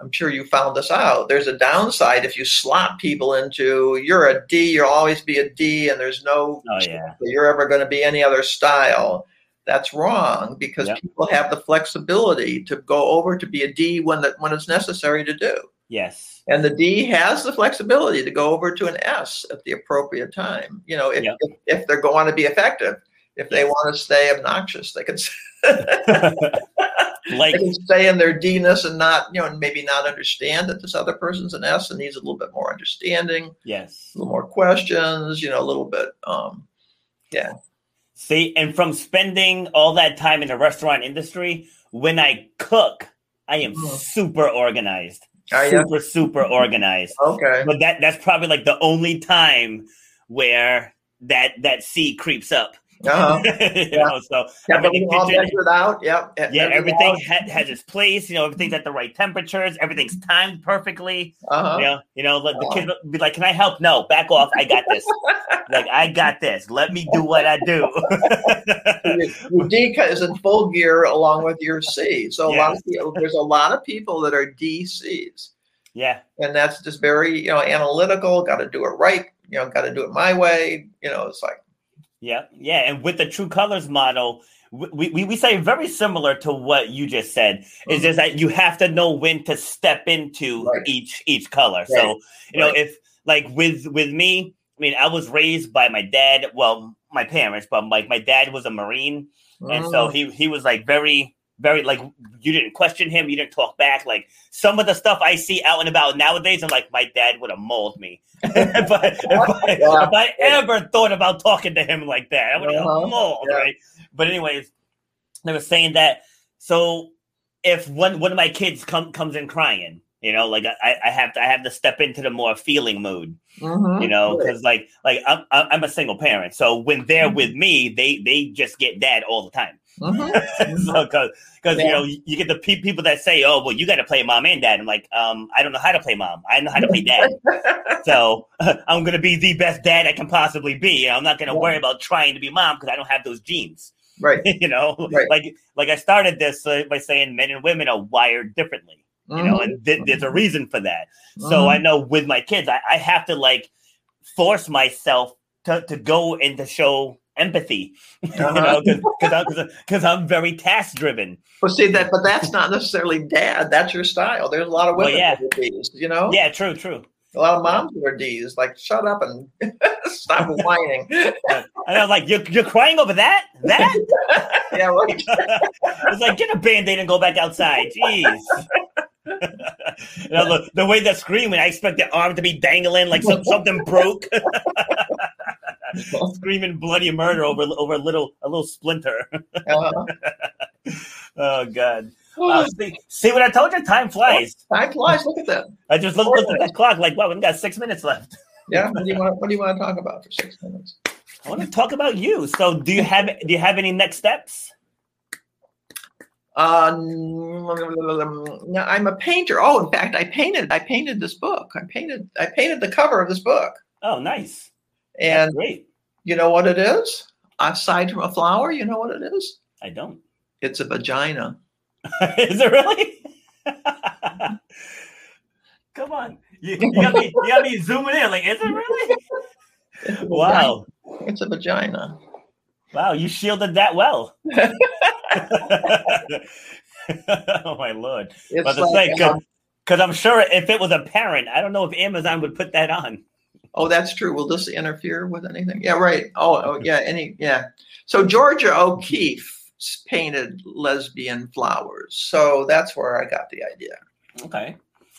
I'm sure you found this out. There's a downside if you slot people into you're a D, you'll always be a D, and there's no Oh yeah. you're ever going to be any other style. That's wrong because Yep. people have the flexibility to go over to be a D when that when it's necessary to do. Yes. And the D has the flexibility to go over to an S at the appropriate time. You know, if, Yep. if, if they're going to be effective, if they want to stay obnoxious, they can, like they can stay in their D-ness and not, you know, and maybe not understand that this other person's an S and needs a little bit more understanding, yes. a little more questions, you know, a little bit, um, yeah. See, and from spending all that time in the restaurant industry, when I cook, I am Mhm. super organized. Are ya? super, super organized. Okay. But that that's probably like the only time where that that C creeps up. Uh-huh. you know, so Everything all measured out. Yep. Yeah, everything ha- has its place. You know, everything's at the right temperatures. Everything's timed perfectly. Uh-huh. You know, you know, like the kids will be like, "Can I help?" No, back off. I got this. like I got this. Let me do what I do. Your D is in full gear along with your C. So a lot of people, there's a lot of people that are DCs, yeah, and that's just very you know analytical. Got to do it right. You know, got to do it my way. You know, it's like yeah, yeah. And with the True Colors model, we, we, we say very similar to what you just said. Is Mhm. just that you have to know when to step into Right. each each color. So you know, Right. if like with with me, I mean, I was raised by my dad. Well, my parents, but like my dad was a Marine, and so mm, he he was like very very like you didn't question him, you didn't talk back. Like some of the stuff I see out and about nowadays, I'm like my dad would have mauled me. if, I, if, I, Yeah. if I ever thought about talking to him like that, I would have Uh-huh. mauled, Yeah. right? But anyways, they were saying that. So if one one of my kids come comes in crying, you know, like I, I have to I have to step into the more feeling mood mhm. you know because like like I'm, I'm a single parent so when they're Mhm. with me they they just get dad all the time Mhm. so because because you know you get the pe- people that say oh well you got to play mom and dad i'm like um i don't know how to play mom i know how to play dad so i'm gonna be the best dad i can possibly be i'm not gonna Yeah. worry about trying to be mom because i don't have those genes right. you know Right. like like i started this uh, by saying men and women are wired differently you know Mhm. and th- there's a reason for that so Mhm. I know with my kids, I, I have to like force myself to, to go and to show empathy, you Uh-huh. know, because I'm, I'm very task driven. Well, see that, but that's not necessarily dad. That's your style. There's a lot of Well, women yeah. that are D's. You know, Yeah, true, true. a lot of moms who are D's. Like, shut up and stop whining. And I'm like, you're, you're crying over that? That? yeah, right. it's like, get a band aid and go back outside. Jeez. you know, the, the way they're screaming, I expect their arm to be dangling like some, something broke. Screaming bloody murder over over a little a little splinter. Uh, Oh god. Wow, see, see what I told you? Time flies. time flies. Look at that. I just looked, looked at the clock like, wow, we've got six minutes left. Yeah. What do you want? What do you want to talk about for six minutes? I want to talk about you. So do you have do you have any next steps? Uh, no, I'm a painter. Oh, in fact, I painted. I painted this book. I painted. I painted the cover of this book. Oh, nice. And great. you know what it is? Aside from a flower, you know what it is? I don't. It's a vagina. Is it really? Come on. You, you, got me, you got me zooming in. Like, is it really? Wow. It's a vagina. Wow, you shielded that well. oh my lord. It's But like, say, um, because I'm sure if it was a parent, I don't know if Amazon would put that on. Oh, that's true. Will this interfere with anything? Yeah, right. Oh, oh yeah. Any, yeah. So Georgia O'Keeffe painted lesbian flowers. So that's where I got the idea. Okay.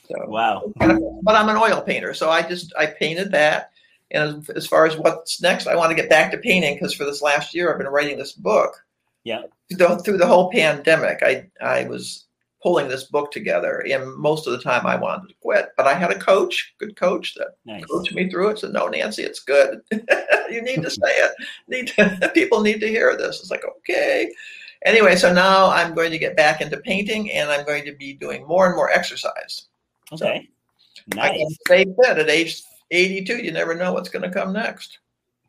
So, Wow. but I'm an oil painter, so I just I painted that. And as far as what's next, I want to get back to painting because for this last year I've been writing this book. Yeah. Through, through the whole pandemic, I I was pulling this book together, and most of the time I wanted to quit, but I had a coach, good coach that Nice. coached me through it. Said, "No, Nancy, it's good. you need to say it. Need to, people need to hear this." It's like okay. Anyway, so now I'm going to get back into painting, and I'm going to be doing more and more exercise. Okay. I can Nice. stay fit at age 82. You never know what's going to come next.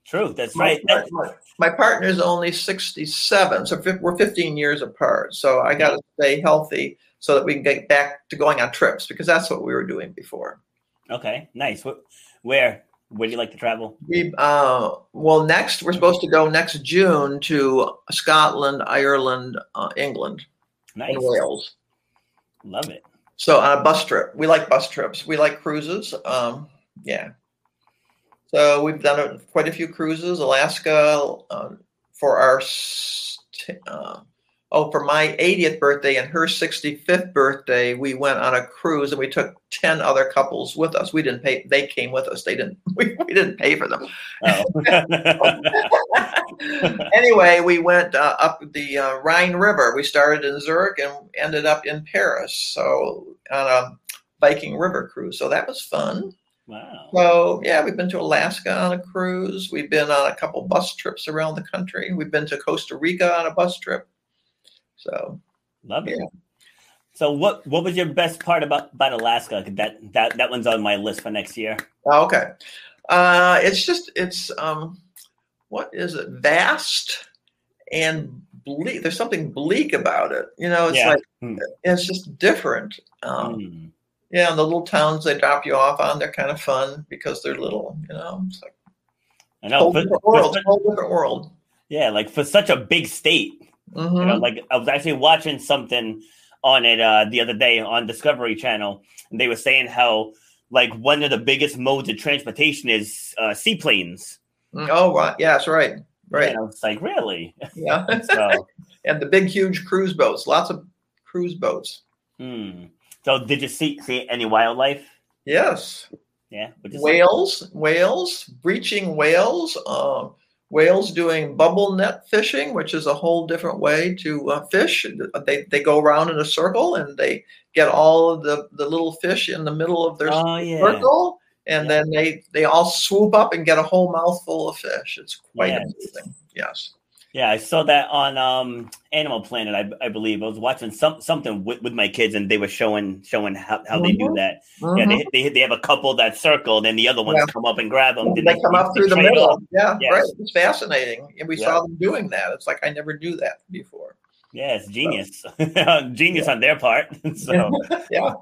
True. That's My, right. That- my, my partner's only 67, so we're 15 years apart. So I got to stay healthy so that we can get back to going on trips because that's what we were doing before. okay. Nice. Wh- Where? Where do you like to travel? We uh, well, next we're supposed to go next June to Scotland, Ireland, uh, England, Nice. and Wales. Love it. So on a bus trip, we like bus trips. We like cruises. Um, yeah. So we've done quite a few cruises. Alaska um, for our uh, oh for my 80th birthday and her 65th birthday, we went on a cruise and we took 10 other couples with us. We didn't pay. They came with us. They didn't. We, we didn't pay for them. Oh. anyway, we went uh, up the uh, Rhine River. We started in Zurich and ended up in Paris. So on a Viking River cruise. So that was fun. Wow. So yeah, we've been to Alaska on a cruise. We've been on a couple bus trips around the country. We've been to Costa Rica on a bus trip. So Love it. Yeah. So what what was your best part about, about Alaska? That that that one's on my list for next year. oh, okay, uh, it's just it's um, what is it? Vast and bleak. There's something bleak about it. You know, it's Yeah. like Hmm. it's just different. Um, Hmm. Yeah, and the little towns they drop you off on, they're kind of fun because they're little, you know. It's like I a know. whole for- different world, such- whole different world. yeah, like for such a big state, Mhm. you know, like I was actually watching something on it uh, the other day on Discovery Channel, and they were saying how like one of the biggest modes of transportation is uh, seaplanes. Mm, Oh, right. Yes, right. Right. And I was like, really? Yeah. So, and the big, huge cruise boats, lots of cruise boats. hmm. So did you see see any wildlife? Yes. Yeah, Whales, whales, breaching whales, uh, whales doing bubble net fishing, which is a whole different way to uh, fish. They, they go around in a circle and they get all of the, the little fish in the middle of their Oh yeah, circle, and Yeah. then they they all swoop up and get a whole mouthful of fish. It's quite Yes. amazing. Yes. Yeah. I saw that on um, Animal Planet. I, I believe I was watching some something with, with my kids, and they were showing showing how, how they do Mhm. that. Yeah, Mhm. they, they they have a couple that circle, then the other ones Yeah. come up and grab them. they come up through the middle. Yeah, Yes. right. It's fascinating, and we Yeah. saw them doing that. It's like I never knew that before. Yeah, it's genius, genius on their part. so, Yeah.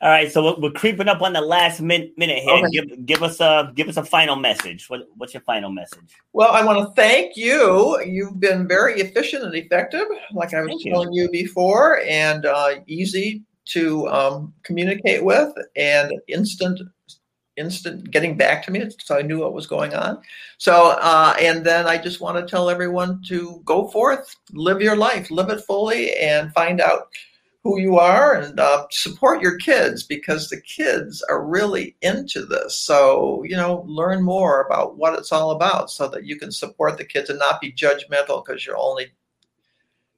All right, so we're, we're creeping up on the last min- minute here. Okay. Give give us a give us a final message. What what's your final message? Well, I want to thank you. You've been very efficient and effective, like I was Thank you. telling you before, and uh, easy to um, communicate with, and instant, instant getting back to me, so I knew what was going on. So, uh, and then I just want to tell everyone to go forth, live your life, live it fully, and find out who you are and uh, support your kids because the kids are really into this. So, you know, learn more about what it's all about so that you can support the kids and not be judgmental because you're only,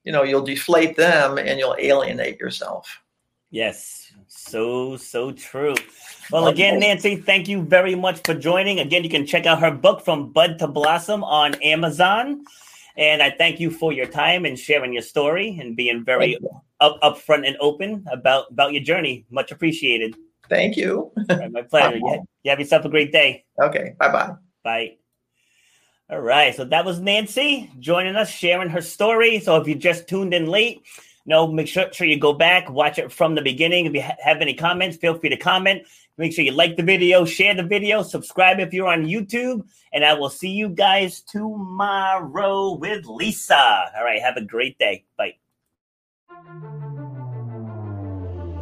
you know, you'll deflate them and you'll alienate yourself. Yes, so so true. Well, again, Nancy, thank you very much for joining. Again, you can check out her book from Bud to Blossom on Amazon. And I thank you for your time and sharing your story and being very you. Up upfront and open about about your journey. Much appreciated. Thank you. Right, my pleasure. You have, you have yourself a great day. Okay. Bye bye. Bye. All right. So that was Nancy joining us, sharing her story. So if you just tuned in late, no, make sure, sure you go back, watch it from the beginning. If you ha- have any comments, feel free to comment. Make sure you like the video, share the video, subscribe if you're on YouTube, and I will see you guys tomorrow with Lisa. All right, have a great day. Bye. Thank you.